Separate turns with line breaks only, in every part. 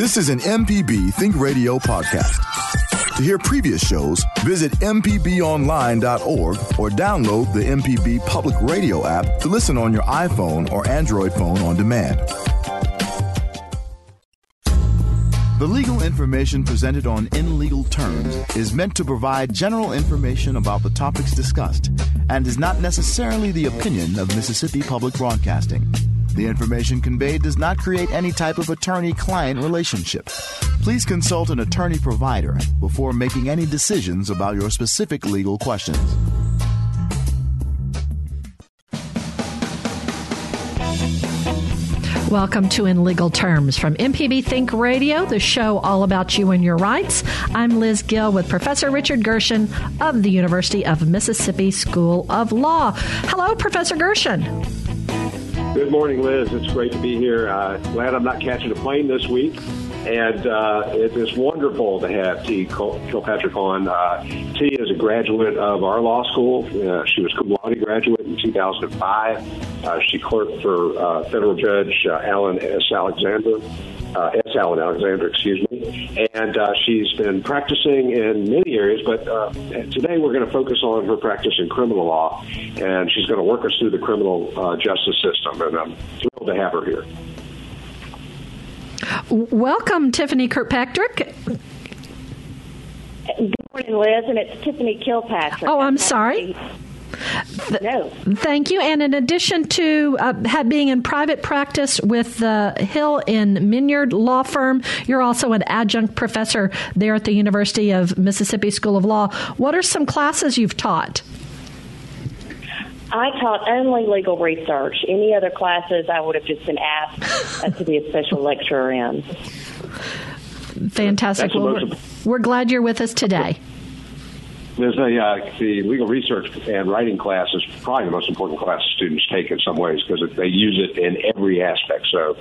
This is an MPB Think Radio podcast. To hear previous shows, visit MPBOnline.org or download the MPB Public Radio app to listen on your iPhone or Android phone on demand. The legal information presented on In Legal Terms is meant to provide general information about the topics discussed and is not necessarily the opinion of Mississippi Public Broadcasting. The information conveyed does not create any type of attorney client relationship. Please consult an attorney provider before making any decisions about your specific legal questions.
Welcome to In Legal Terms from MPB Think Radio, the show all about you and your rights. I'm Liz Gill with Professor Richard Gershon of the University of Mississippi School of Law. Hello, Professor Gershon.
Good morning, Liz. It's great to be here. Uh, glad I'm not catching a plane this week. And uh, it is wonderful to have T. Kilpatrick on. Uh, T is a graduate of our law school. Uh, she was cum laude graduate in 2005. Uh, she clerked for uh, federal judge uh, Alan S. Alexander. Uh, S. Alan Alexander, excuse me, and uh, she's been practicing in many areas. But uh, today we're going to focus on her practice in criminal law, and she's going to work us through the criminal justice system. And I'm thrilled to have her here.
Welcome, Tiffany Kirkpatrick.
Good morning, Liz, and it's Tiffany Kilpatrick.
Oh, I'm sorry.
No.
Thank you. And in addition to uh, being in private practice with the Hill and Minyard Law Firm, you're also an adjunct professor there at the University of Mississippi School of Law. What are some classes you've taught?
I taught only legal research. Any other classes, I would have just been asked uh, to be a special lecturer in.
Fantastic. Well, we're, we're glad you're with us today.
There's a uh, the legal research and writing class is probably the most important class students take in some ways because they use it in every aspect. So,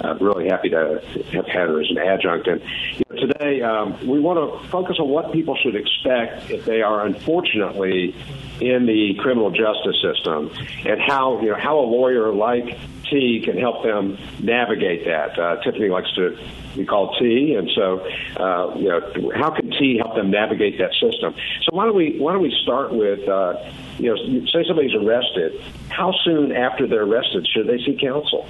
I'm really happy to have had her as an adjunct. And you know, today um, we want to focus on what people should expect if they are unfortunately in the criminal justice system, and how you know how a lawyer like T can help them navigate that. Uh, Tiffany likes to be called T, and so uh, you know how can T help them navigate that system? So why don't we why don't we start with uh, you know say somebody's arrested, how soon after they're arrested should they see counsel?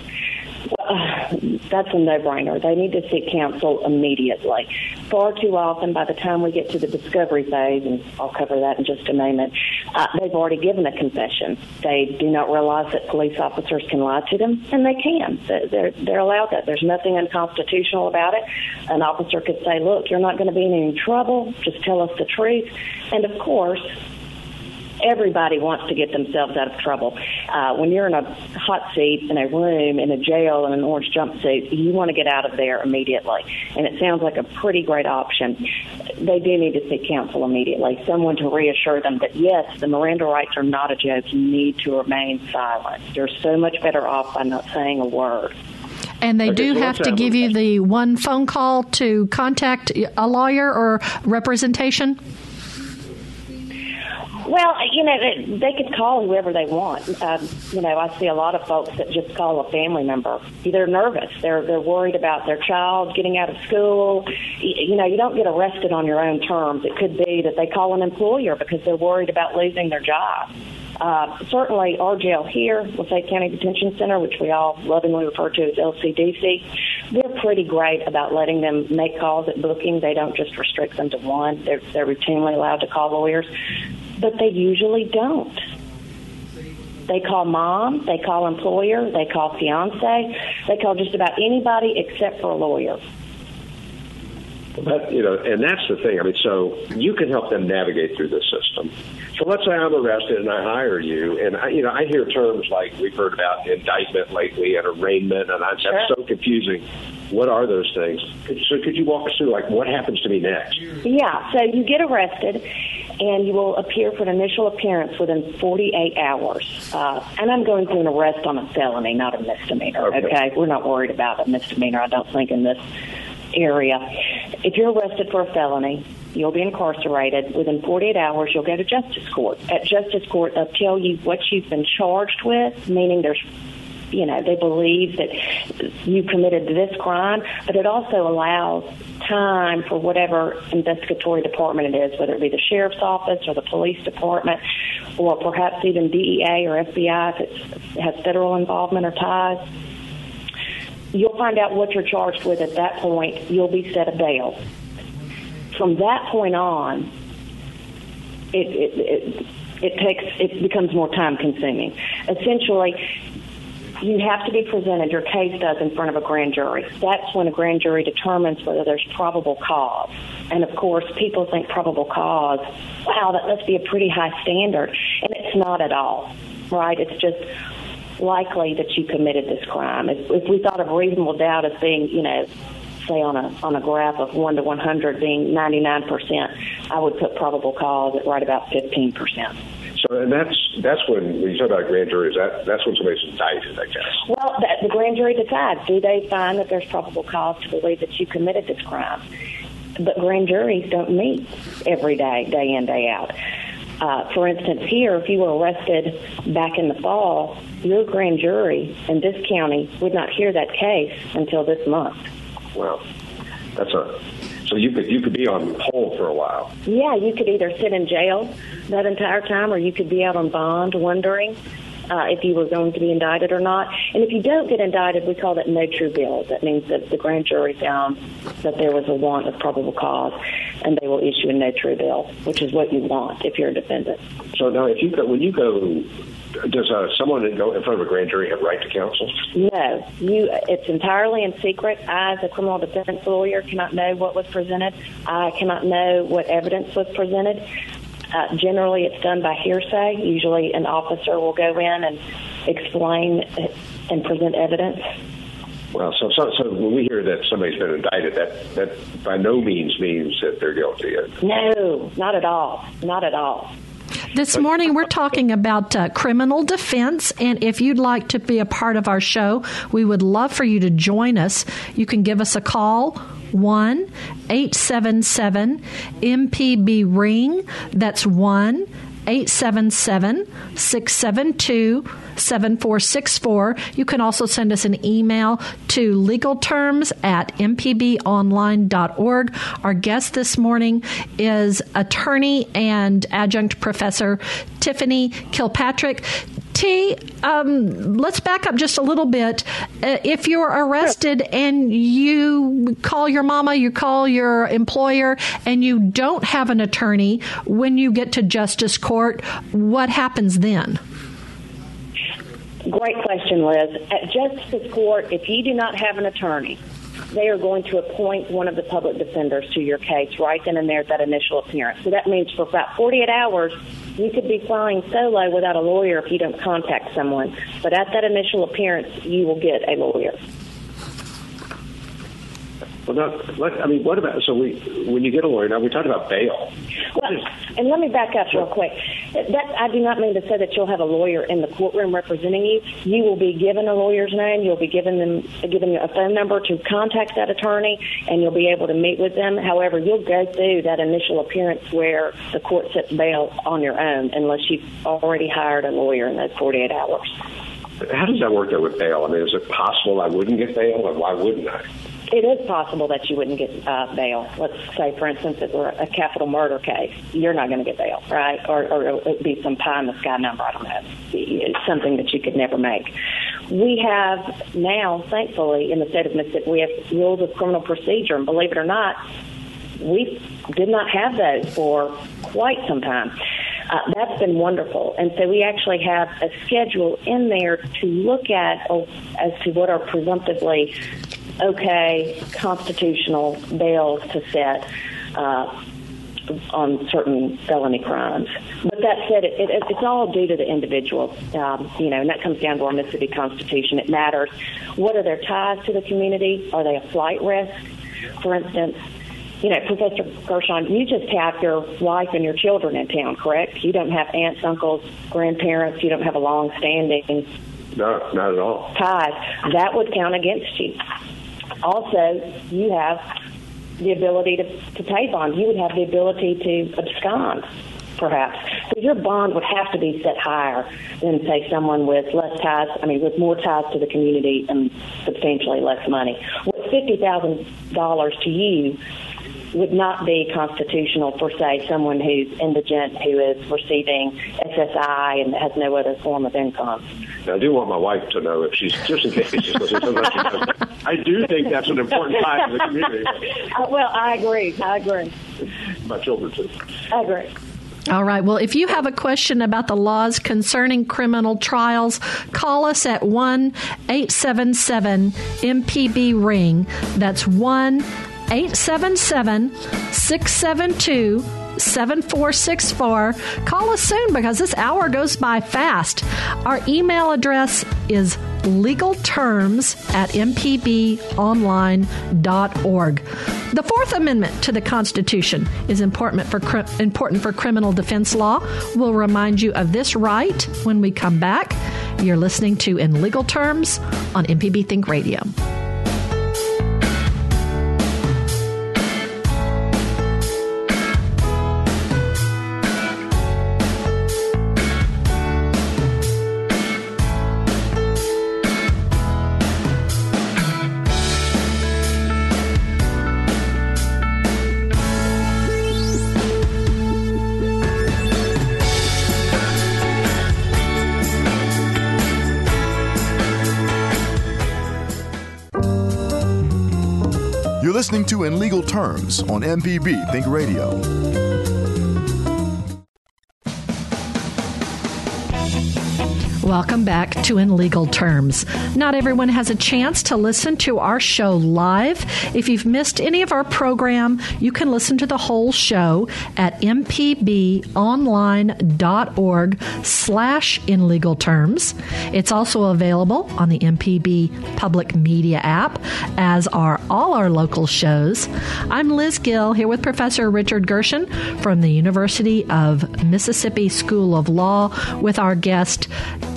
That's a no-brainer. They need to seek counsel immediately. Far too often, by the time we get to the discovery phase, and I'll cover that in just a moment, uh, they've already given a confession. They do not realize that police officers can lie to them, and they can. They're, they're allowed that. There's nothing unconstitutional about it. An officer could say, look, you're not going to be in any trouble. Just tell us the truth. And of course, everybody wants to get themselves out of trouble. Uh, when you're in a hot seat in a room in a jail in an orange jumpsuit, you want to get out of there immediately. And it sounds like a pretty great option. They do need to seek counsel immediately, someone to reassure them that yes, the Miranda rights are not a joke. You need to remain silent. You're so much better off by not saying a word.
And they do have to give you the one phone call to contact a lawyer or representation?
Well, you know, they could call whoever they want. Um, you know, I see a lot of folks that just call a family member. They're nervous. They're they're worried about their child getting out of school. You, know, you don't get arrested on your own terms. It could be that they call an employer because they're worried about losing their job. Uh, certainly, our jail here, Lafayette County Detention Center, which we all lovingly refer to as LCDC, they're pretty great about letting them make calls at booking. They don't just restrict them to one. They're, they're routinely allowed to call lawyers but they usually don't. They call mom, they call employer, they call fiance, they call just about anybody except for a lawyer.
But you know, and that's the thing. I mean, so you can help them navigate through this system. So let's say I'm arrested and I hire you, and I, you know, I hear terms like we've heard about indictment lately and arraignment, and I,
sure.
that's so confusing. What are those things? So could you walk us through, like, what happens to me next?
Yeah. So you get arrested, and you will appear for an initial appearance within 48 hours. Uh, and I'm going through an arrest on a felony, not a misdemeanor. Okay. okay. We're not worried about a misdemeanor. I don't think in this area. If you're arrested for a felony, you'll be incarcerated. Within 48 hours, you'll go to justice court. At justice court, they'll tell you what you've been charged with, meaning there's you know, they believe that you committed this crime, but it also allows time for whatever investigatory department it is, whether it be the sheriff's office or the police department, or perhaps even DEA or FBI if it has federal involvement or ties. You'll find out what you're charged with at that point. You'll be set a bail. From that point on, it, it, it it takes it becomes more time consuming. Essentially, you have to be presented, your case does, in front of a grand jury. That's when a grand jury determines whether there's probable cause. And of course, people think probable cause, wow, that must be a pretty high standard. And it's not at all, right? It's just likely that you committed this crime. If, if we thought of reasonable doubt as being, you know, say on a on a graph of one to 100 being 99 percent, I would put probable cause at right about 15 percent.
So, and that's that's when, when you talk about grand juries, that that's when somebody's indicted, I guess.
Well, that, the grand jury decides: do they find that there's probable cause to believe that you committed this crime? But grand juries don't meet every day, day in, day out. Uh, for instance, here, if you were arrested back in the fall, your grand jury in this county would not hear that case until this month.
Wow, that's a so you could you could be on hold for a while.
Yeah, you could either sit in jail that entire time, or you could be out on bond, wondering uh, if you were going to be indicted or not. And if you don't get indicted, we call that no true bill. That means that the grand jury found that there was a want of probable cause, and they will issue a no true bill, which is what you want if you're a defendant.
So now, if you go when you go does uh, someone go in front of a grand jury have right to counsel?
No, you. It's entirely in secret. I, as a criminal defense lawyer, cannot know what was presented. I cannot know what evidence was presented. Uh, generally, it's done by hearsay. Usually, an officer will go in and explain and present evidence.
Well, so, so, so when we hear that somebody's been indicted, that that by no means means that they're guilty.
No, not at all. Not at all.
This morning, we're talking about uh, criminal defense. And if you'd like to be a part of our show, we would love for you to join us. You can give us a call. 1 877 MPB Ring. That's 1 877 672 7464. You can also send us an email to legalterms at mpbonline.org. Our guest this morning is attorney and adjunct professor Tiffany Kilpatrick. T, um, let's back up just a little bit. Uh, if you're arrested and you call your mama, you call your employer, and you don't have an attorney when you get to justice court, what happens then?
Great question, Liz. At justice court, if you do not have an attorney, they are going to appoint one of the public defenders to your case right then and there at that initial appearance. So that means for about 48 hours, you could be flying solo without a lawyer if you don't contact someone. But at that initial appearance, you will get a lawyer.
Well, now, let, I mean, what about so we when you get a lawyer? Now we talked about bail.
Well, and let me back up real quick. That I do not mean to say that you'll have a lawyer in the courtroom representing you. You will be given a lawyer's name. You'll be given them given a phone number to contact that attorney, and you'll be able to meet with them. However, you'll go through that initial appearance where the court sets bail on your own, unless you've already hired a lawyer in those 48 hours.
How does that work though with bail? I mean, is it possible I wouldn't get bail, and why wouldn't I?
it is possible that you wouldn't get uh, bail. Let's say, for instance, it were a capital murder case, you're not going to get bail, right? Or, or it would be some pie in the sky number. I don't know. It's something that you could never make. We have now, thankfully, in the state of Mississippi, we have rules of criminal procedure, and believe it or not, we did not have those for quite some time. Uh, that's been wonderful. And so we actually have a schedule in there to look at as to what are presumptively okay constitutional bails to set uh, on certain felony crimes. But that said, it, it, it's all due to the individual, um, you know, and that comes down to our Mississippi Constitution. It matters. What are their ties to the community? Are they a flight risk? For instance, you know, Professor Gershon, you just have your wife and your children in town, correct? You don't have aunts, uncles, grandparents. You don't have a long-standing
no, not at all.
ties. That would count against you also you have the ability to, to pay bond. You would have the ability to abscond, perhaps. So your bond would have to be set higher than, say, someone with less ties, I mean, with more ties to the community and substantially less money. With $50,000 to you would not be constitutional for, say, someone who's indigent who is receiving SSI and has no other form of income.
Now, I do want my wife to know if she's just in case she's listening. I do think that's an important time in the community.
Uh, well, I agree. I agree.
My children too.
I agree.
All right. Well, if you have a question about the laws concerning criminal trials, call us at 1 877 MPB Ring. That's 1 877 672 7464. Call us soon because this hour goes by fast. Our email address is legalterms at mpbonline.org. The Fourth Amendment to the Constitution is important for, important for criminal defense law. We'll remind you of this right when we come back. You're listening to In Legal Terms on MPB Think Radio.
Listening to In Legal Terms on MPB Think Radio.
Welcome back to In Legal Terms. Not everyone has a chance to listen to our show live. If you've missed any of our program, you can listen to the whole show at mpbonline.org slash in legal terms. It's also available on the MPB Public Media app, as are all our local shows. I'm Liz Gill here with Professor Richard Gershon from the University of Mississippi School of Law with our guest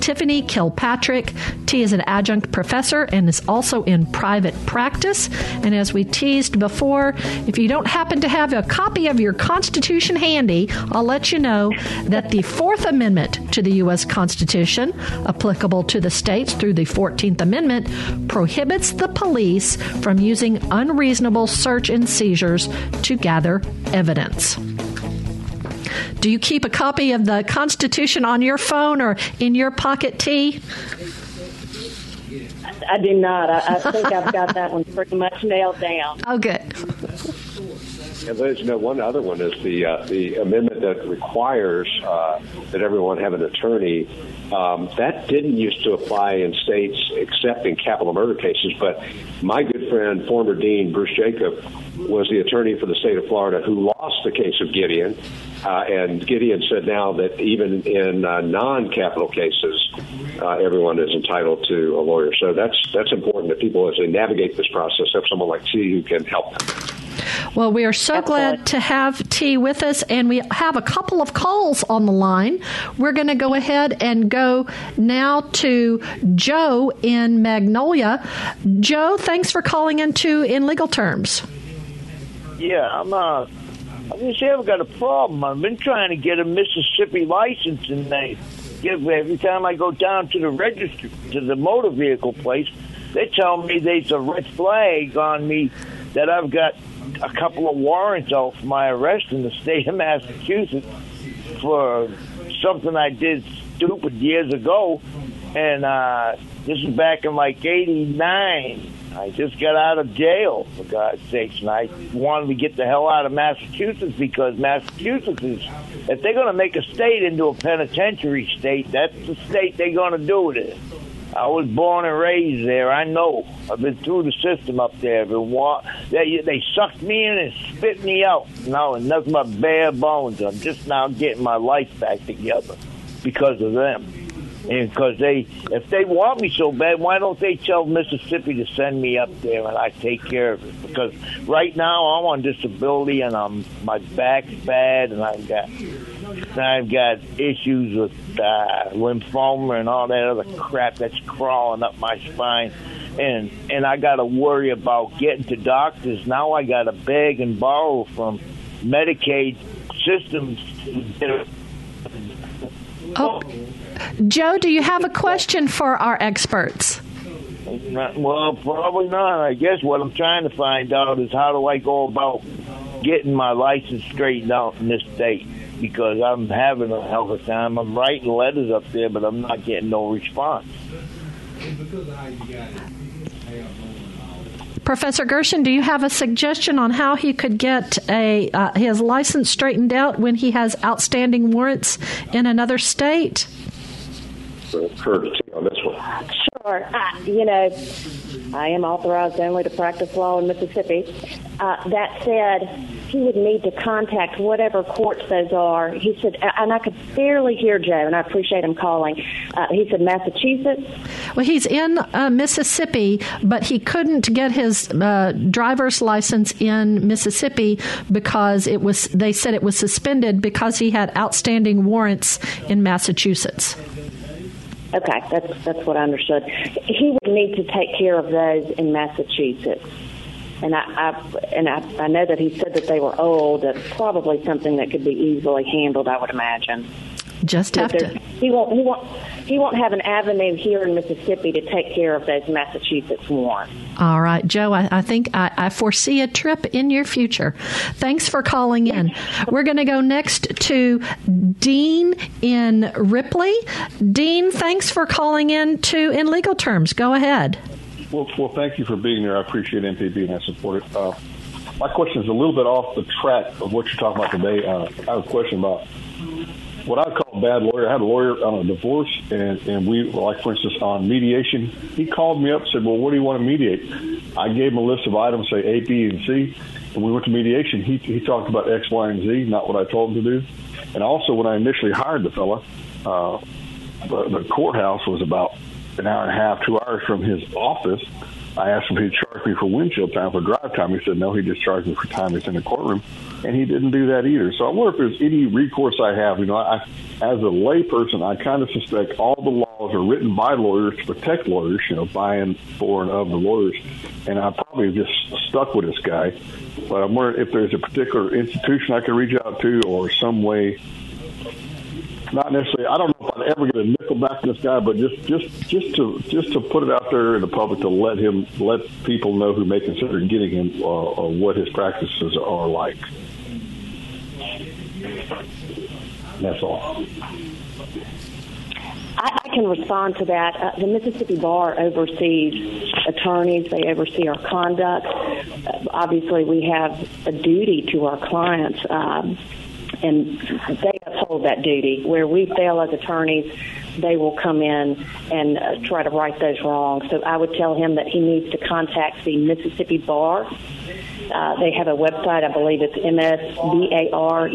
Tiffany Kilpatrick. T is an adjunct professor and is also in private practice. And as we teased before, if you don't happen to have a copy of your Constitution handy, I'll let you know that the Fourth Amendment to the U.S. Constitution, applicable to the states through the 14th Amendment, prohibits the police from using unreasonable search and seizures to gather evidence. Do you keep a copy of the Constitution on your phone or in your pocket, T?
I do not. I, I think I've got that one pretty much nailed down.
Oh, good.
And Liz, you know, one other one is the uh, the amendment that requires uh, that everyone have an attorney. Um, that didn't used to apply in states except in capital murder cases. But my good friend, former Dean Bruce Jacob, was the attorney for the state of Florida who lost the case of Gideon. Uh, and Gideon said now that even in uh, non-capital cases, uh, everyone is entitled to a lawyer. So that's that's important that people, as they navigate this process, have someone like T who can help them.
Well, we are so glad to have T with us, and we have a couple of calls on the line. We're going to go ahead and go now to Joe in Magnolia. Joe, thanks for calling into In Legal Terms.
Yeah, I'm uh, I just have got a problem. I've been trying to get a Mississippi license, and they give every time I go down to the register to the motor vehicle place, they tell me there's a red flag on me that I've got a couple of warrants out for my arrest in the state of Massachusetts for something I did stupid years ago, and uh, this is back in like '89 I just got out of jail, for God's sakes, and I wanted to get the hell out of Massachusetts because Massachusetts is, if they're going to make a state into a penitentiary state, that's the state they're going to do it in. I was born and raised there. I know. I've been through the system up there. Been wa- they they sucked me in and spit me out. Now nothing but bare bones. I'm just now getting my life back together because of them. Because they, if they want me so bad, why don't they tell Mississippi to send me up there and I take care of it? Because right now I'm on disability and I'm my back's bad and I've got I've got issues with uh, lymphoma and all that other crap that's crawling up my spine, and and I got to worry about getting to doctors. Now I got to beg and borrow from Medicaid systems
Oh, Joe, do you have a question for our experts?
Well, probably not. I guess what I'm trying to find out is how do I go about getting my license straightened out in this state? Because I'm having a hell of a time. I'm writing letters up there, but I'm not getting no response.
Professor Gershon, do you have a suggestion on how he could get a uh, his license straightened out when he has outstanding warrants in another state?
For on this one.
Sure. Uh, you know, I am authorized only to practice law in Mississippi. Uh, that said, he would need to contact whatever courts those are. He said, and I could barely hear Joe, and I appreciate him calling. Uh, he said Massachusetts.
Well, he's in uh, Mississippi, but he couldn't get his uh, driver's license in Mississippi because it was. They said it was suspended because he had outstanding warrants in Massachusetts.
Okay, that's that's what I understood. He would need to take care of those in Massachusetts, and I, I and I, I know that he said that they were old. That's probably something that could be easily handled. I would imagine.
Just have to.
He won't. He won't. He won't have an avenue here in Mississippi to take care of those Massachusetts warrants.
All right, Joe. I, I think I, I, foresee a trip in your future. Thanks for calling in. We're going to go next to Dean in Ripley. Dean, thanks for calling in to in legal terms. Go ahead.
Well, well, thank you for being there. I appreciate MPB and I support it. Uh, my question is a little bit off the track of what you're talking about today. Uh, I have a question about what I call a bad lawyer. I had a lawyer on a divorce, and, and we, like for instance, on mediation, he called me up and said, Well, what do you want to mediate? I gave him a list of items, say A, B, and C, and we went to mediation. He, he talked about X, Y, and Z, not what I told him to do. And also, when I initially hired the fella, uh, the, the courthouse was about an hour and a half, two hours from his office. I asked him if he'd charge me for windshield time for drive time. He said no, he just charged me for time he's in the courtroom, and he didn't do that either. So I wonder if there's any recourse I have. You know, I, as a layperson, I kind of suspect all the laws are written by lawyers to protect lawyers. You know, by and for and of the lawyers, and I probably just stuck with this guy. But I'm wondering if there's a particular institution I can reach out to, or some way not necessarily. I don't know if I'd ever get a nickel back from this guy, but just just just to just to put it out there in the public to let him let people know who may consider getting him uh, or what his practices are like. That's all.
I, I can respond to that. Uh, the Mississippi Bar oversees attorneys. They oversee our conduct. Uh, obviously, we have a duty to our clients. Um, and they uphold that duty. Where we fail as attorneys, they will come in and uh, try to right those wrongs. So I would tell him that he needs to contact the Mississippi Bar. Uh, they have a website, I believe it's msbar.org.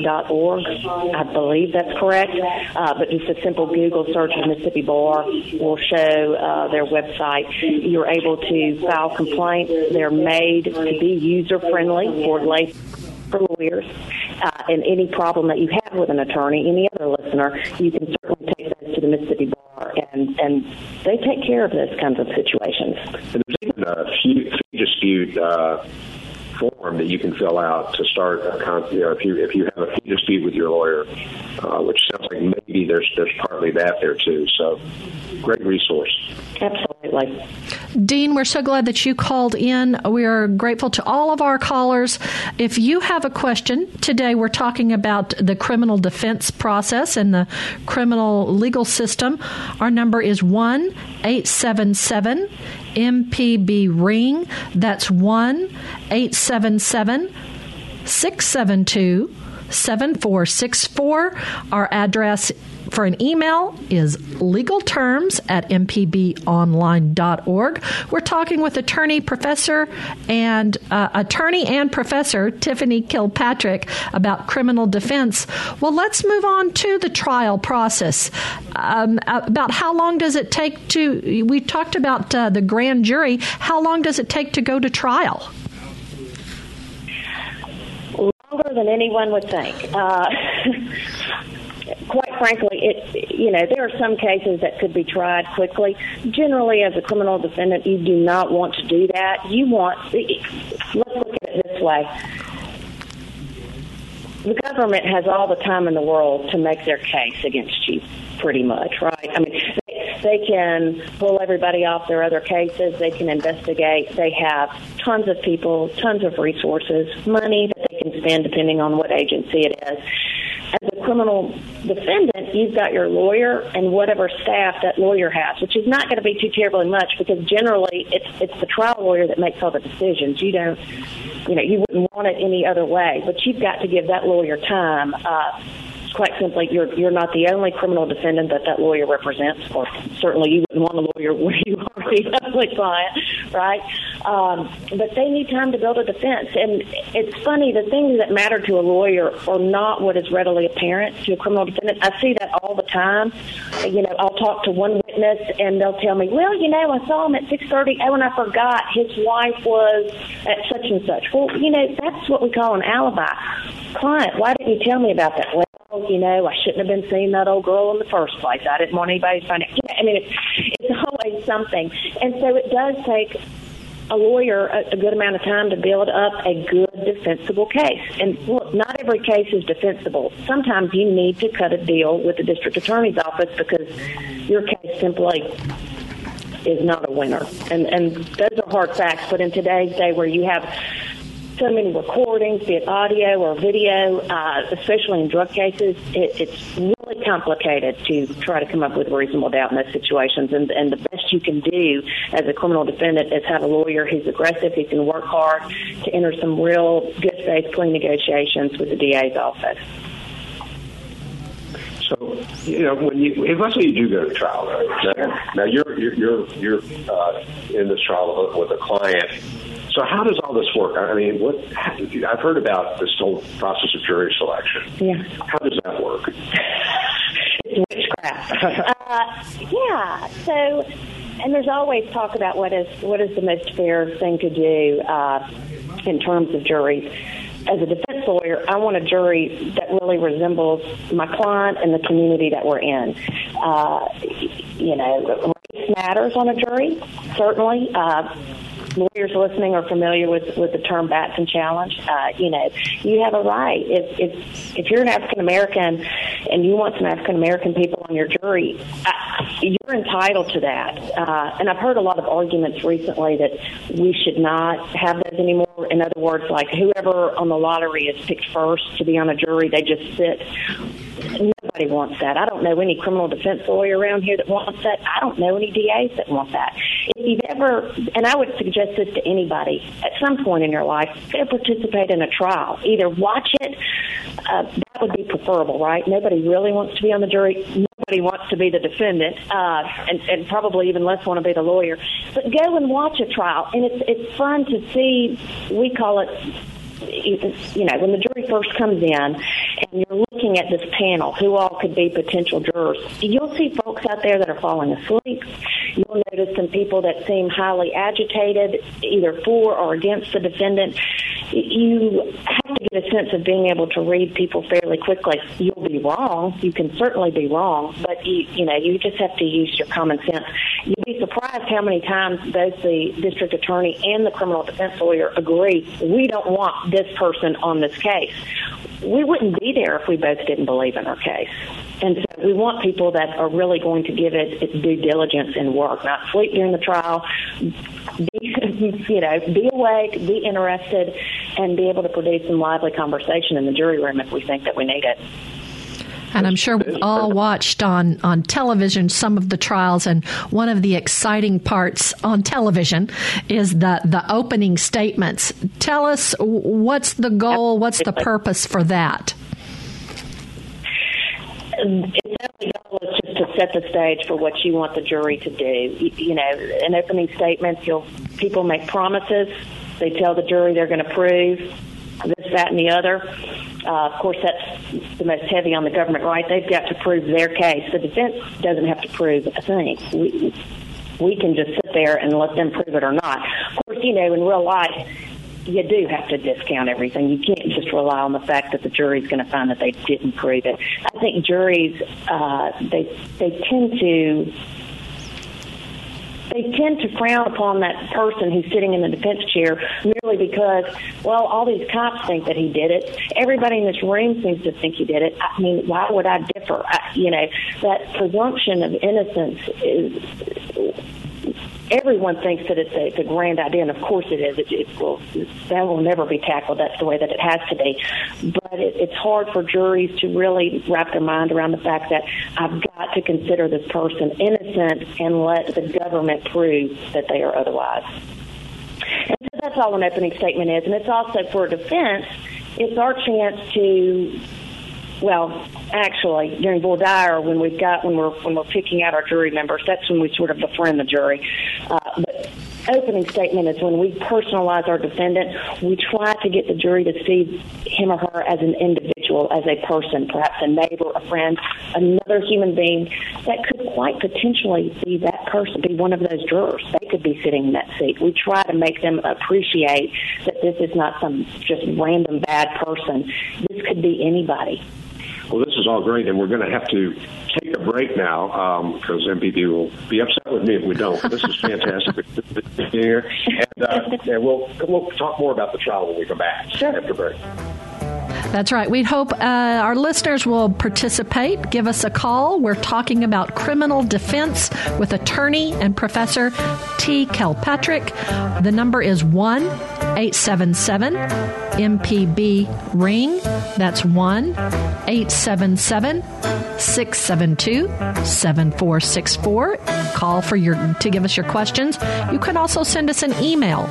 I believe that's correct. Uh, but just a simple Google search of Mississippi Bar will show uh, their website. You're able to file complaints. They're made to be user friendly for lay for lawyers. Uh, and any problem that you have with an attorney, any other listener, you can certainly take those to the Mississippi Bar, and and they take care of those kinds of situations.
And there's even a fee, fee dispute. Uh, form that you can fill out to start a con- you know, if you if you have a fee dispute with your lawyer, uh, which sounds like maybe there's there's partly that there too. So, great resource.
Absolutely.
Dean, we're so glad that you called in. We are grateful to all of our callers. If you have a question, today we're talking about the criminal defense process and the criminal legal system. Our number is 1 877 MPB Ring. That's 1 877 672 7464. Our address for an email is legalterms at mpbonline.org. We're talking with attorney, professor, and uh, attorney and professor Tiffany Kilpatrick about criminal defense. Well, let's move on to the trial process. Um, about how long does it take to? We talked about uh, the grand jury. How long does it take to go to trial?
Longer than anyone would think. Uh, quite frankly, it you know there are some cases that could be tried quickly. Generally, as a criminal defendant, you do not want to do that. You want let's look at it this way. The government has all the time in the world to make their case against you. pretty much, right? I mean, they, they can pull everybody off their other cases. They can investigate. They have tons of people, tons of resources, money that they can spend depending on what agency it is criminal defendant, you've got your lawyer and whatever staff that lawyer has, which is not going to be too terribly much because generally it's it's the trial lawyer that makes all the decisions. You don't, you know, you wouldn't want it any other way. But you've got to give that lawyer time. Uh, quite simply, you're you're not the only criminal defendant that that lawyer represents, or certainly you wouldn't want a lawyer where you are the only client, right? Um, but they need time to build a defense, and it's funny the things that matter to a lawyer are not what is readily apparent to a criminal defendant. I see that all the time. You know, I'll talk to one witness, and they'll tell me, "Well, you know, I saw him at six thirty. Oh, and I forgot his wife was at such and such." Well, you know, that's what we call an alibi. Client, why didn't you tell me about that? Well, you know, I shouldn't have been seeing that old girl in the first place. I didn't want anybody to find out. I mean, it's, it's always something. And so it does take a lawyer a, a good amount of time to build up a good defensible case. And look, not every case is defensible. Sometimes you need to cut a deal with the district attorney's office because your case simply is not a winner. And and those are hard facts. But in today's day, where you have so many recordings, be it audio or video, uh, especially in drug cases, it, it's really complicated to try to come up with reasonable doubt in those situations. And, and the best you can do as a criminal defendant is have a lawyer who's aggressive, who can work hard to enter some real good faith plea negotiations with the DA's office.
So, you know, when you, let's say you do go to trial, right? Now, now you're you're you're, you're uh, in this trial with a client so how does all this work? I mean, what I've heard about this whole process of jury selection.
Yeah.
How does that work?
it's witchcraft. uh, yeah. So, and there's always talk about what is what is the most fair thing to do uh, in terms of juries. As a defense lawyer, I want a jury that really resembles my client and the community that we're in. Uh, you know, race matters on a jury, certainly. Uh, lawyers listening are familiar with, with the term Batson challenge. Uh, you know, you have a right. If if, if you're an African American and you want some African American people on your jury, uh, you're entitled to that. Uh, and I've heard a lot of arguments recently that we should not have those anymore. In other words, like whoever on the lottery is picked first to be on a jury, they just sit Nobody wants that. I don't know any criminal defense lawyer around here that wants that. I don't know any DAs that want that. If you've ever, and I would suggest this to anybody at some point in your life, to participate in a trial. Either watch it, uh, that would be preferable, right? Nobody really wants to be on the jury. Nobody wants to be the defendant, uh, and, and probably even less want to be the lawyer. But go and watch a trial, and it's it's fun to see. We call it you know, when the jury first comes in and you're looking at this panel, who all could be potential jurors, you'll see folks out there that are falling asleep. You'll notice some people that seem highly agitated, either for or against the defendant. You have to get a sense of being able to read people fairly quickly. You'll be wrong. You can certainly be wrong, but you, you know, you just have to use your common sense. You'd be surprised how many times both the district attorney and the criminal defense lawyer agree we don't want this person on this case. We wouldn't be there if we both didn't believe in our case. And so we want people that are really going to give it its due diligence and work, not sleep during the trial, be, you know, be awake, be interested, and be able to produce some lively conversation in the jury room if we think that we need it.
And I'm sure we've all watched on, on television some of the trials, and one of the exciting parts on television is the, the opening statements. Tell us what's the goal, what's the purpose for that?
Its goal is just to set the stage for what you want the jury to do. You know, in opening statements, you'll people make promises. They tell the jury they're going to prove this, that, and the other. Uh, of course, that's the most heavy on the government, right? They've got to prove their case. The defense doesn't have to prove a thing. We, we can just sit there and let them prove it or not. Of course, you know, in real life, you do have to discount everything. You can't just rely on the fact that the jury's going to find that they didn't prove it. I think juries uh, they they tend to they tend to frown upon that person who's sitting in the defense chair merely because, well, all these cops think that he did it. Everybody in this room seems to think he did it. I mean, why would I differ? I, you know, that presumption of innocence is everyone thinks that it's a, it's a grand idea, and of course it is. It, it will, that will never be tackled. That's the way that it has to be. But it, it's hard for juries to really wrap their mind around the fact that I've got to consider this person innocent and let the government prove that they are otherwise. And so that's all an opening statement is, and it's also for a defense. It's our chance to well, actually, during voir dire, when we've got when we're when we're picking out our jury members, that's when we sort of befriend the jury. Uh, but opening statement is when we personalize our defendant. We try to get the jury to see him or her as an individual, as a person, perhaps a neighbor, a friend, another human being that could quite potentially be that person, be one of those jurors. They could be sitting in that seat. We try to make them appreciate that this is not some just random bad person. This could be anybody.
Well, this is all great, and we're going to have to take a break now because um, MPB will be upset with me if we don't. This is fantastic here, and, uh, and we'll we'll talk more about the trial when we come back
sure.
after break.
That's right. We hope uh, our listeners will participate. Give us a call. We're talking about criminal defense with attorney and professor T. Kilpatrick. The number is 1 877 MPB Ring. That's 1 877 672 7464. Call for your to give us your questions. You can also send us an email,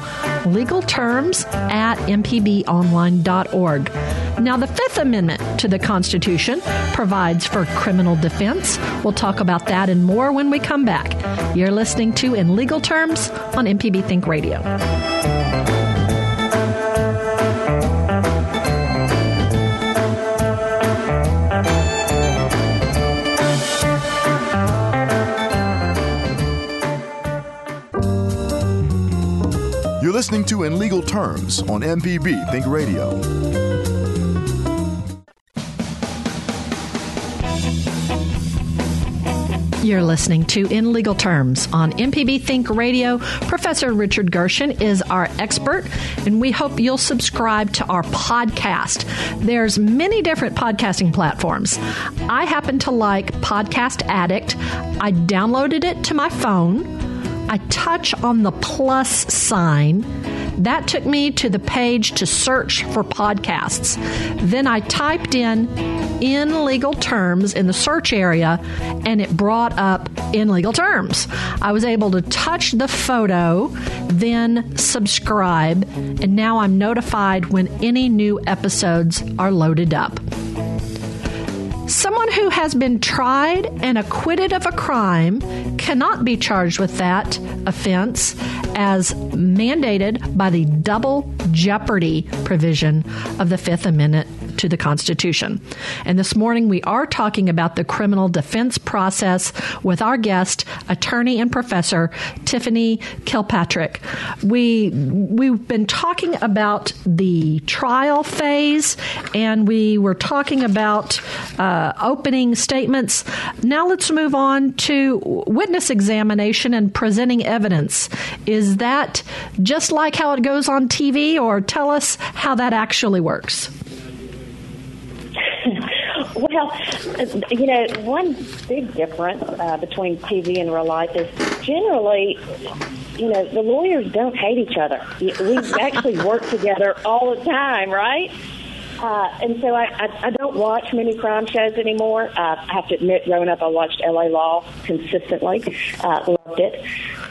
legalterms at mpbonline.org. Now, the Fifth Amendment to the Constitution provides for criminal defense. We'll talk about that and more when we come back. You're listening to In Legal Terms on MPB Think Radio.
You're listening to In Legal Terms on MPB Think Radio.
You're listening to In Legal Terms on MPB Think Radio. Professor Richard Gershon is our expert, and we hope you'll subscribe to our podcast. There's many different podcasting platforms. I happen to like Podcast Addict. I downloaded it to my phone. I touch on the plus sign. That took me to the page to search for podcasts. Then I typed in in legal terms in the search area and it brought up in legal terms. I was able to touch the photo, then subscribe, and now I'm notified when any new episodes are loaded up. Someone who has been tried and acquitted of a crime cannot be charged with that offense as mandated by the double jeopardy provision of the Fifth Amendment to the Constitution. And this morning we are talking about the criminal defense process with our guest, attorney and professor Tiffany Kilpatrick. We we've been talking about the trial phase, and we were talking about uh, opening statements. Now let's move on to witness examination and presenting evidence. Is that just like how it goes on TV, or tell us how that actually works?
Well, you know, one big difference uh, between TV and real life is generally, you know, the lawyers don't hate each other. We actually work together all the time, right? Uh, and so I, I, I don't watch many crime shows anymore. Uh, I have to admit, growing up, I watched L.A. Law consistently. Uh, loved it.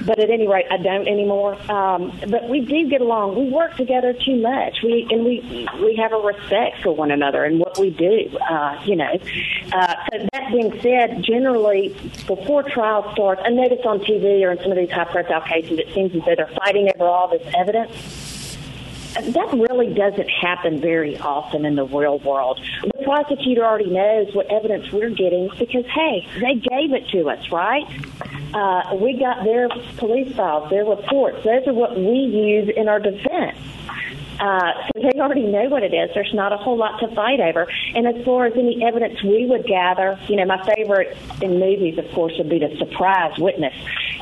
But at any rate, I don't anymore. Um, but we do get along. We work together too much. We and we we have a respect for one another and what we do. Uh, you know. Uh, so that being said, generally before trial starts, I notice on TV or in some of these high-profile cases, it seems as though they're fighting over all this evidence that really doesn't happen very often in the real world. The prosecutor already knows what evidence we're getting because, hey, they gave it to us, right? Uh, we got their police files, their reports. Those are what we use in our defense. Uh, so they already know what it is. There's not a whole lot to fight over. And as far as any evidence we would gather, you know, my favorite in movies, of course, would be the surprise witness.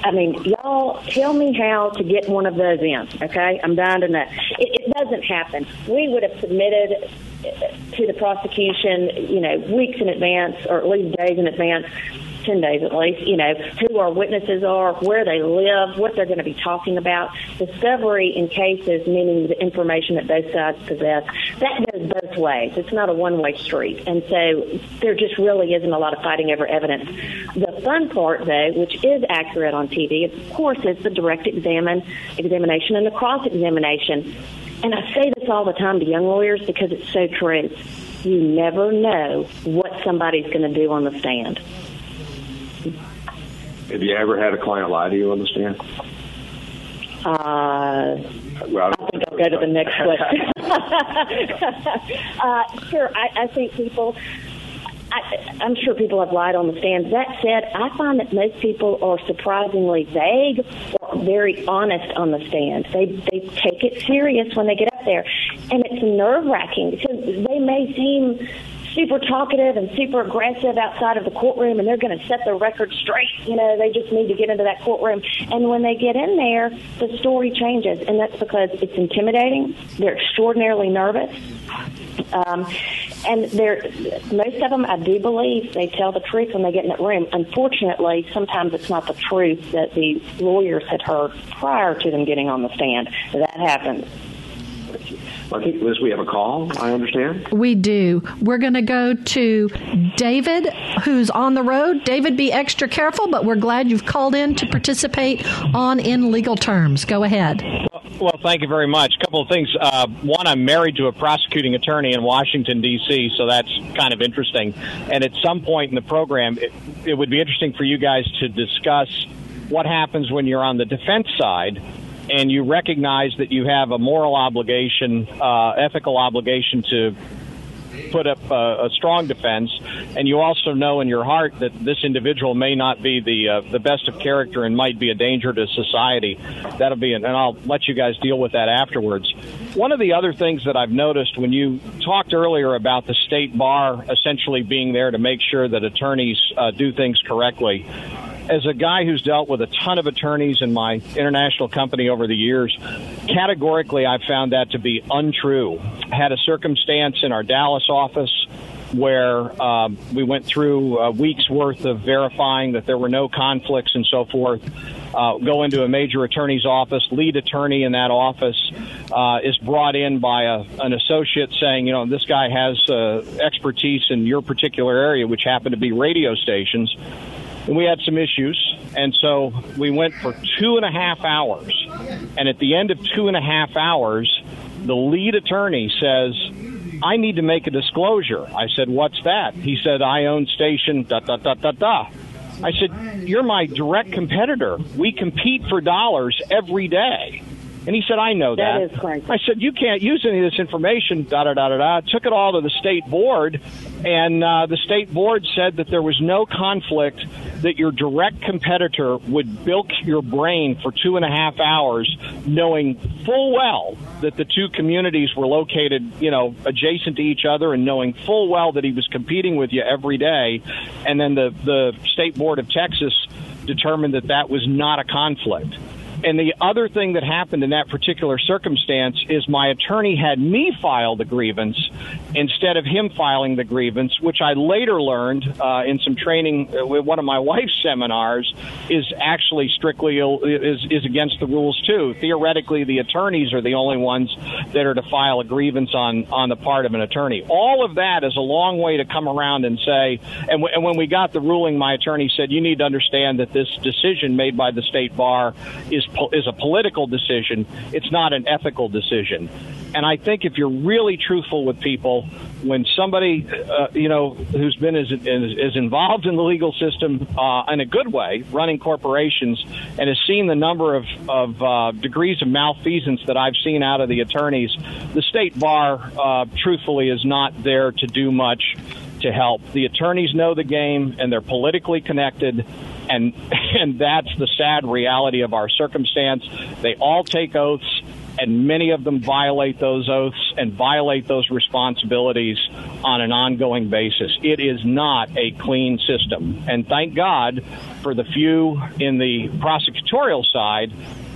I mean, y'all tell me how to get one of those in, okay? I'm dying to know. It, it doesn't happen. We would have submitted to the prosecution, you know, weeks in advance or at least days in advance 10 days at least, you know, who our witnesses are, where they live, what they're going to be talking about. Discovery in cases, meaning the information that both sides possess, that goes both ways. It's not a one way street. And so there just really isn't a lot of fighting over evidence. The fun part, though, which is accurate on TV, of course, is the direct examine, examination and the cross examination. And I say this all the time to young lawyers because it's so true. You never know what somebody's going to do on the stand.
Have you ever had a client lie to you on the stand?
Uh,
well,
I think I'll go to the next question. uh, sure, I, I think people. I, I'm sure people have lied on the stand. That said, I find that most people are surprisingly vague or very honest on the stand. They they take it serious when they get up there, and it's nerve wracking because they may seem super talkative and super aggressive outside of the courtroom and they're going to set the record straight. You know, they just need to get into that courtroom. And when they get in there, the story changes. And that's because it's intimidating. They're extraordinarily nervous. Um, and they're, most of them, I do believe, they tell the truth when they get in that room. Unfortunately, sometimes it's not the truth that the lawyers had heard prior to them getting on the stand. That happens.
I think, Liz, we have a call, I understand.
We do. We're going to go to David, who's on the road. David, be extra careful, but we're glad you've called in to participate on In Legal Terms. Go ahead.
Well, thank you very much. A couple of things. Uh, one, I'm married to a prosecuting attorney in Washington, D.C., so that's kind of interesting. And at some point in the program, it, it would be interesting for you guys to discuss what happens when you're on the defense side and you recognize that you have a moral obligation, uh, ethical obligation to put up a, a, strong defense, and you also know in your heart that this individual may not be the uh, the best of character and might be a danger to society. That'll be, an, and I'll let you guys deal with that afterwards. One of the other things that I've noticed when you talked earlier about the state bar essentially being there to make sure that attorneys uh, do things correctly as a guy who's dealt with a ton of attorneys in my international company over the years, categorically I've found that to be untrue. Had a circumstance in our Dallas office where um, we went through a week's worth of verifying that there were no conflicts and so forth. Uh, go into a major attorney's office, lead attorney in that office uh, is brought in by a, an associate saying, you know, this guy has uh, expertise in your particular area, which happened to be radio stations and we had some issues. And so we went for two and a half hours. And at the end of two and a half hours, the lead attorney says, I need to make a disclosure. I said, What's that? He said, I own station da da da da da. I said, You're my direct competitor. We compete for dollars every day. And he said, I know that.
That is correct.
I said, you can't use any of this information, da da da da da. Took it all to the state board, and uh, the state board said that there was no conflict, that your direct competitor would bilk your brain for two and a half hours, knowing full well that the two communities were located, you know, adjacent to each other, and knowing full well that he was competing with you every day. And then the, the state board of Texas determined that that was not a conflict. And the other thing that happened in that particular circumstance is my attorney had me file the grievance instead of him filing the grievance, which I later learned uh, in some training uh, with one of my wife's seminars is actually strictly is is against the rules too. Theoretically, the attorneys are the only ones that are to file a grievance on on the part of an attorney. All of that is a long way to come around and say. And, w- and when we got the ruling, my attorney said you need to understand that this decision made by the state bar is is a political decision. It's not an ethical decision. And I think if you're really truthful with people, when somebody, uh, you know, who's been as, as, involved in the legal system uh, in a good way, running corporations, and has seen the number of, of uh, degrees of malfeasance that I've seen out of the attorneys, the state bar, uh, truthfully, is not there to do much to help. The attorneys know the game, and they're politically connected and and that's the sad reality of our circumstance. They all take oaths. and many of them violate those oaths and violate those responsibilities on an ongoing basis. It is not a clean system. And thank God for the few in the prosecutorial side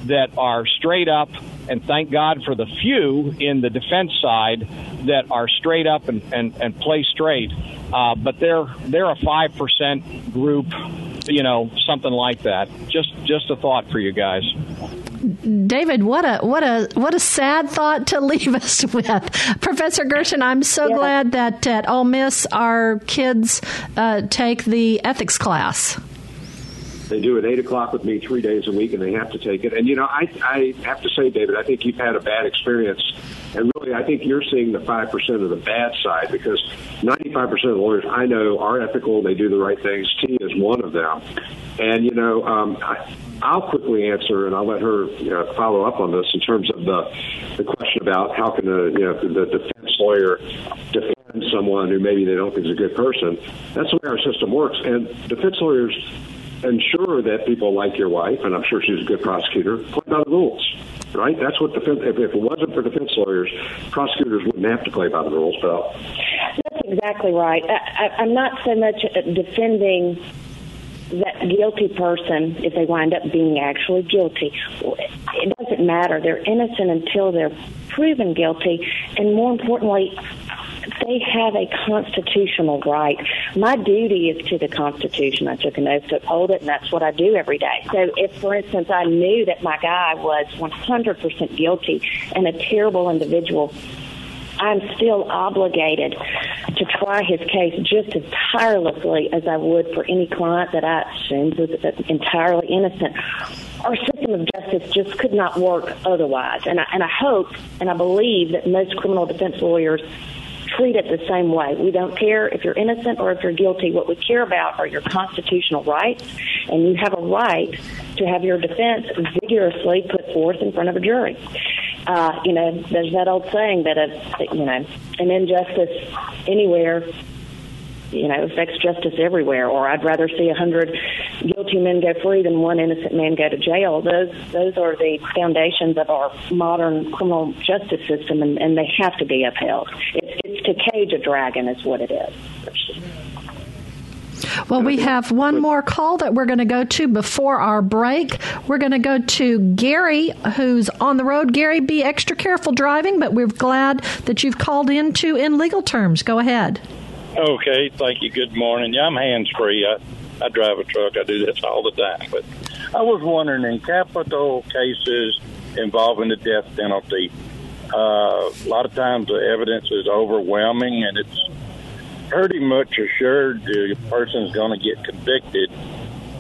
that are straight up, and thank God for the few in the defense side that are straight up and, and, and play straight. Uh, but they're they're a five percent group, you know, something like that. Just just a thought for you guys.
David, what a what a what a sad thought to leave us with, Professor Gershon. I'm so yeah. glad that at Ole Miss our kids uh, take the ethics class.
They do it eight o'clock with me three days a week, and they have to take it. And you know, I I have to say, David, I think you've had a bad experience, and really, I think you're seeing the five percent of the bad side because ninety-five percent of lawyers I know are ethical. They do the right things. T is one of them, and you know, um, I, I'll quickly answer, and I'll let her you know, follow up on this in terms of the the question about how can the you know the defense lawyer defend someone who maybe they don't think is a good person. That's the way our system works, and defense lawyers ensure that people like your wife, and I'm sure she's a good prosecutor, play by the rules. Right? That's what defense. If, if it wasn't for defense lawyers, prosecutors wouldn't have to play by the rules. But
that's exactly right. I, I, I'm not so much uh, defending that guilty person, if they wind up being actually guilty, it doesn't matter. They're innocent until they're proven guilty. And more importantly, they have a constitutional right. My duty is to the Constitution. I took an oath to uphold it, and that's what I do every day. So, if, for instance, I knew that my guy was 100% guilty and a terrible individual, I'm still obligated to try his case just as tirelessly as I would for any client that I assumed was entirely innocent. Our system of justice just could not work otherwise. And I, and I hope and I believe that most criminal defense lawyers treat it the same way. We don't care if you're innocent or if you're guilty. What we care about are your constitutional rights, and you have a right to have your defense vigorously put forth in front of a jury. Uh, you know, there's that old saying that a, you know, an injustice anywhere you know, affects justice everywhere. Or I'd rather see a hundred guilty men go free than one innocent man go to jail. Those those are the foundations of our modern criminal justice system, and, and they have to be upheld. It's, to cage a dragon, is what it is.
Well, we have one more call that we're going to go to before our break. We're going to go to Gary, who's on the road. Gary, be extra careful driving, but we're glad that you've called in to in legal terms. Go ahead.
Okay, thank you. Good morning. Yeah, I'm hands free. I, I drive a truck. I do this all the time. But I was wondering in capital cases involving the death penalty, uh, a lot of times the evidence is overwhelming and it's pretty much assured the person's going to get convicted.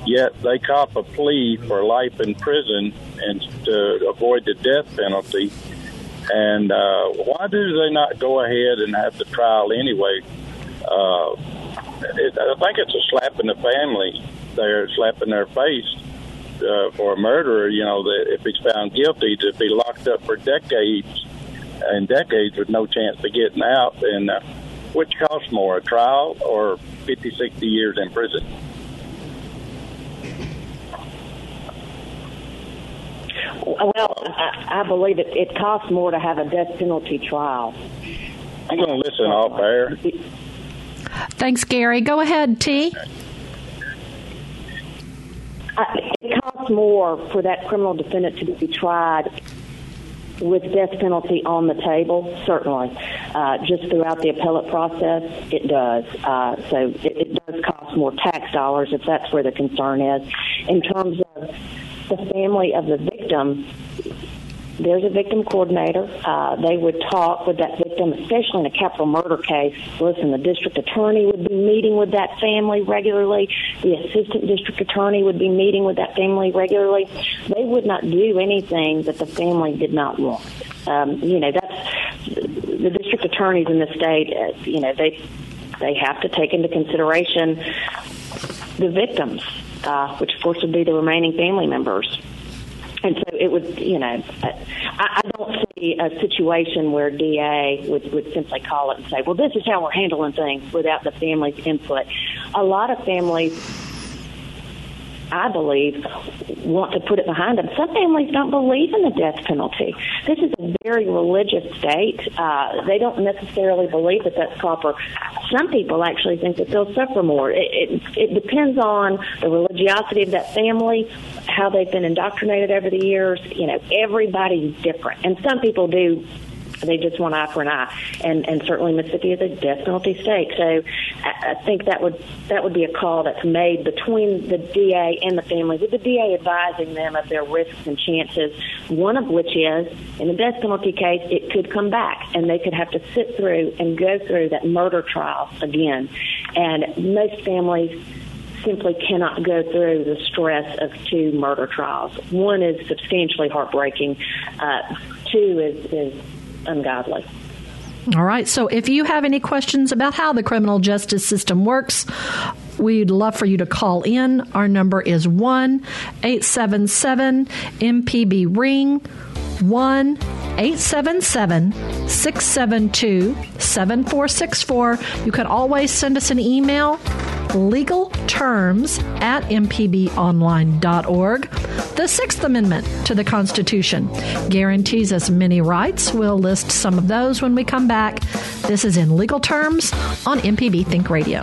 Yet they cop a plea for life in prison and to avoid the death penalty. And uh, why do they not go ahead and have the trial anyway? uh, it, I think it's a slap in the family. They're slapping their face uh, for a murderer. You know, that if he's found guilty, to be locked up for decades and decades with no chance of getting out. And uh, which costs more, a trial or 50, 60 years in prison?
Well, I, I believe it, it costs more to have a death penalty trial.
I'm going to listen off air.
Thanks, Gary. Go ahead, T.
Uh, it costs more for that criminal defendant to be tried with death penalty on the table, certainly. Uh, just throughout the appellate process, it does. Uh, so it, it does cost more tax dollars if that's where the concern is. In terms of the family of the victim, there's a victim coordinator. Uh, they would talk with that victim, especially in a capital murder case. Listen, the district attorney would be meeting with that family regularly. The assistant district attorney would be meeting with that family regularly. They would not do anything that the family did not want. Um, you know, that's the district attorneys in the state. Uh, you know, they they have to take into consideration the victims, uh, which of course would be the remaining family members. And so it would, you know, I, I don't see a situation where DA would, would simply call it and say, well, this is how we're handling things without the family's input. A lot of families I believe, want to put it behind them. Some families don't believe in the death penalty. This is a very religious state. Uh, they don't necessarily believe that that's proper. Some people actually think that they'll suffer more. It, it, it depends on the religiosity of that family, how they've been indoctrinated over the years. You know, everybody's different, and some people do they just want eye for an eye, and and certainly Mississippi is a death penalty state. So I, I think that would that would be a call that's made between the DA and the family, with the DA advising them of their risks and chances. One of which is in the death penalty case, it could come back, and they could have to sit through and go through that murder trial again. And most families simply cannot go through the stress of two murder trials. One is substantially heartbreaking. Uh, two is, is ungodly.
All right. So if you have any questions about how the criminal justice system works, we'd love for you to call in. Our number is 1 877 MPB Ring 1 877 672 7464. You can always send us an email legal terms at mpbonline.org. The Sixth Amendment to the Constitution guarantees us many rights. We'll list some of those when we come back. This is in legal terms on MPB Think Radio.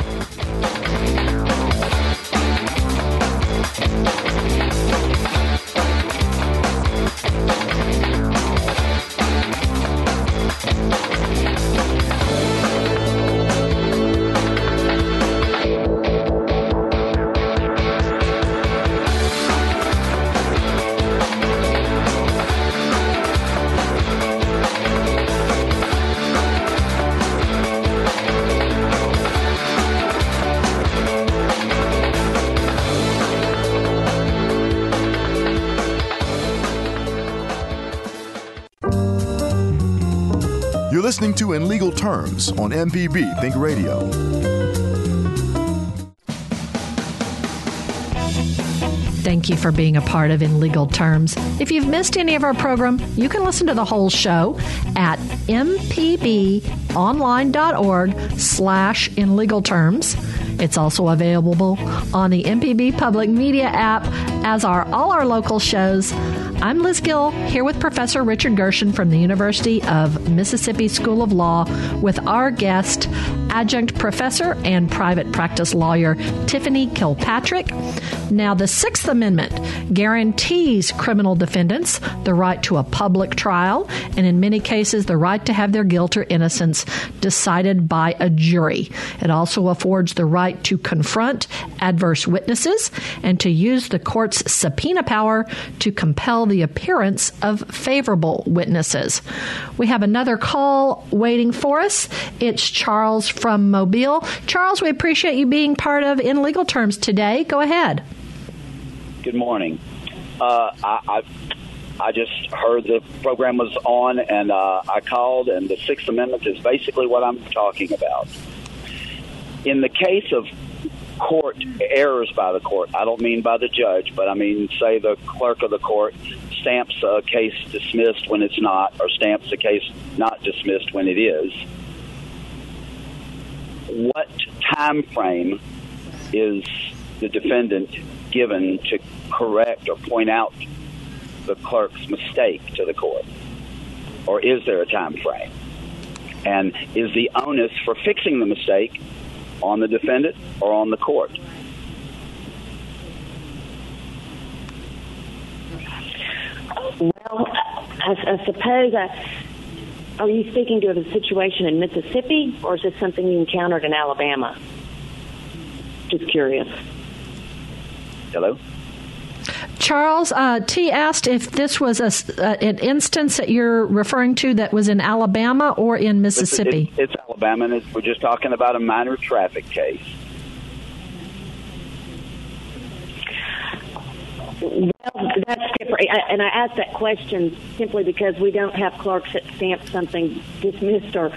Listening to In Legal Terms on MPB Think Radio.
Thank you for being a part of In Legal Terms. If you've missed any of our program, you can listen to the whole show at mpbonline.org slash in legal terms. It's also available on the MPB Public Media app, as are all our local shows. I'm Liz Gill, here with Professor Richard Gershon from the University of Mississippi School of Law, with our guest, adjunct professor and private practice lawyer Tiffany Kilpatrick. Now, the Sixth Amendment guarantees criminal defendants the right to a public trial, and in many cases, the right to have their guilt or innocence decided by a jury. It also affords the right to confront adverse witnesses and to use the court's subpoena power to compel the appearance of favorable witnesses. We have another call waiting for us. It's Charles from Mobile. Charles, we appreciate you being part of In Legal Terms today. Go ahead.
Good morning. Uh, I, I I just heard the program was on, and uh, I called, and the Sixth Amendment is basically what I'm talking about. In the case of court errors by the court, I don't mean by the judge, but I mean, say the clerk of the court stamps a case dismissed when it's not, or stamps a case not dismissed when it is. What time frame is the defendant given to correct or point out the clerk's mistake to the court? Or is there a time frame? And is the onus for fixing the mistake on the defendant or on the court?
Well, I, I suppose I. Are you speaking to a situation in Mississippi, or is this something you encountered in Alabama? Just curious.
Hello?
Charles, uh, T asked if this was a, uh, an instance that you're referring to that was in Alabama or in Mississippi.
It's, it's, it's Alabama, and it's, we're just talking about a minor traffic case.
Well, that's different. And I ask that question simply because we don't have clerks that stamp something dismissed or,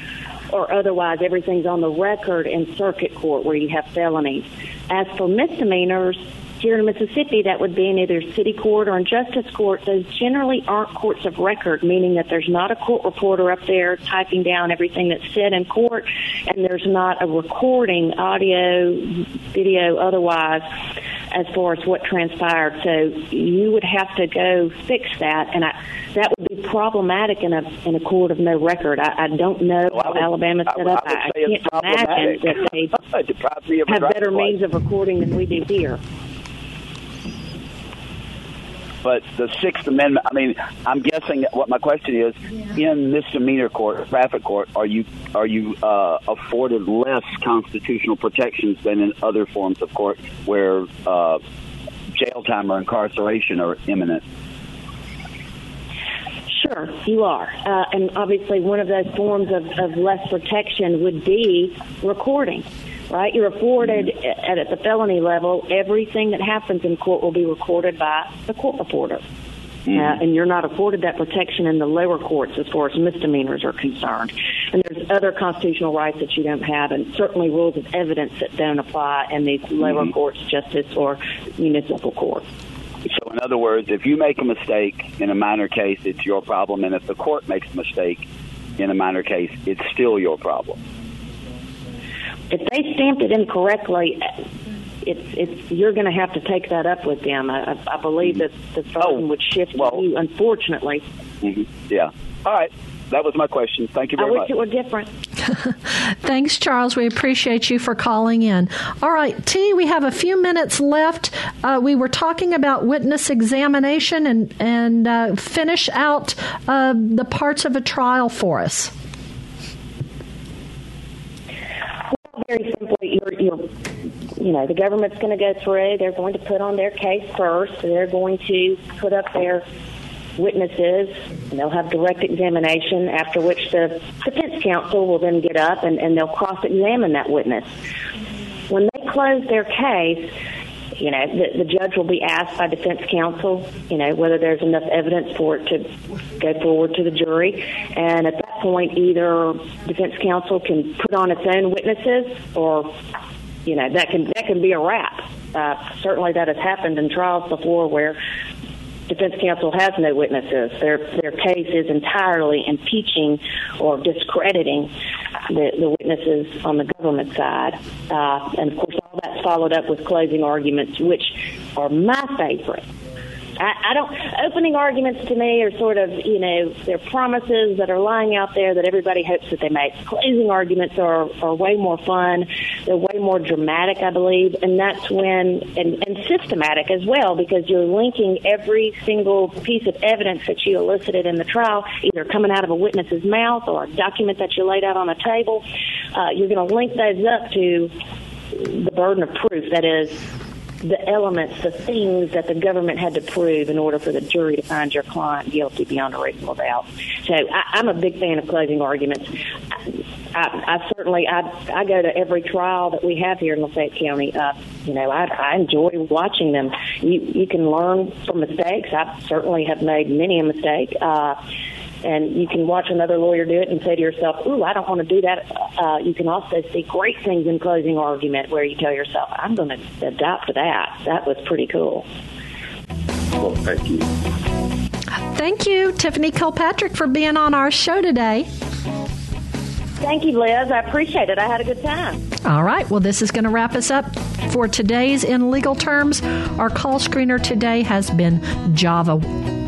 or otherwise. Everything's on the record in circuit court where you have felonies. As for misdemeanors, here in Mississippi, that would be in either city court or in justice court. Those generally aren't courts of record, meaning that there's not a court reporter up there typing down everything that's said in court, and there's not a recording, audio, video, otherwise, as far as what transpired. So you would have to go fix that, and I, that would be problematic in a in a court of no record. I, I don't know
Well,
how
would-
Alabama set up.
I would
I, can't imagine that they
It deprives me of a
have better means of recording than we do here.
But the Sixth Amendment, I mean, I'm guessing what my question is: in misdemeanor court, traffic court, are you are you uh, afforded less constitutional protections than in other forms of court where uh, jail time or incarceration are imminent?
Sure, you are. Uh, and obviously, one of those forms of, of less protection would be recording, right? You're afforded at, at the felony level, everything that happens in court will be recorded by the court reporter. Uh, and you're not afforded that protection in the lower courts as far as misdemeanors are concerned. And there's other constitutional rights that you don't have, and certainly rules of evidence that don't apply in these lower courts, justice or municipal court.
So, in other words, if you make a mistake in a minor case, it's your problem, and if the court makes a mistake in a minor case, it's still your problem.
If they stamped it incorrectly, it's it's you're going to have to take that up with them. I, I- I believe that the burden would shift to you. Unfortunately,
hmm Yeah. All right. That was my question. Thank you very much.
I wish
much.
it were different.
Thanks, Charles. We appreciate you for calling in. All right, T, we have a few minutes left. Uh, we were talking about witness examination and, and uh, finish out uh, the parts of a trial for us.
Very simply, you're, you're you know the government's going to go through. They're going to put on their case first. They're going to put up their witnesses. And they'll have direct examination. After which the defense counsel will then get up and, and they'll cross-examine that witness. When they close their case, you know, the, the judge will be asked by defense counsel, you know, whether there's enough evidence for it to go forward to the jury. And at point, either defense counsel can put on its own witnesses or, you know, that can, that can be a wrap. Uh, certainly that has happened in trials before where defense counsel has no witnesses. Their their case is entirely impeaching or discrediting the, the witnesses on the government side. Uh, and of course, all that's followed up with closing arguments, which are my favorite. I, I don't. Opening arguments to me are sort of, you know, they're promises that are lying out there that everybody hopes that they make. Closing arguments are are way more fun. They're way more dramatic, I believe, and that's when and, and systematic as well because you're linking every single piece of evidence that you elicited in the trial, either coming out of a witness's mouth or a document that you laid out on a table. Uh, you're going to link those up to the burden of proof. That is the elements, the things that the government had to prove in order for the jury to find your client guilty beyond a reasonable doubt. So I, I'm a big fan of closing arguments. I, I certainly I I go to every trial that we have here in Lafayette County. Uh, you know, I, I enjoy watching them. You you can learn from mistakes. I certainly have made many a mistake. Uh, and you can watch another lawyer do it and say to yourself, "Ooh, I don't want to do that." Uh, you can also see great things in closing argument where you tell yourself, "I'm going to adopt that." That was pretty cool.
Well, thank you.
Thank you, Tiffany Kilpatrick, for being on our show today.
Thank you, Liz. I appreciate it. I had a good time.
All right. Well, this is going to wrap us up for today's In Legal Terms. Our call screener today has been Java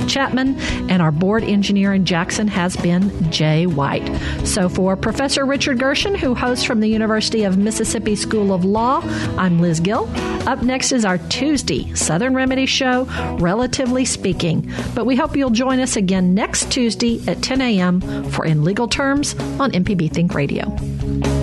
Chapman, and our board engineer in Jackson has been Jay White. So, for Professor Richard Gershon, who hosts from the University of Mississippi School of Law, I'm Liz Gill. Up next is our Tuesday Southern Remedy Show, Relatively Speaking. But we hope you'll join us again next Tuesday at 10 a.m. for In Legal Terms on MPB Think Radio.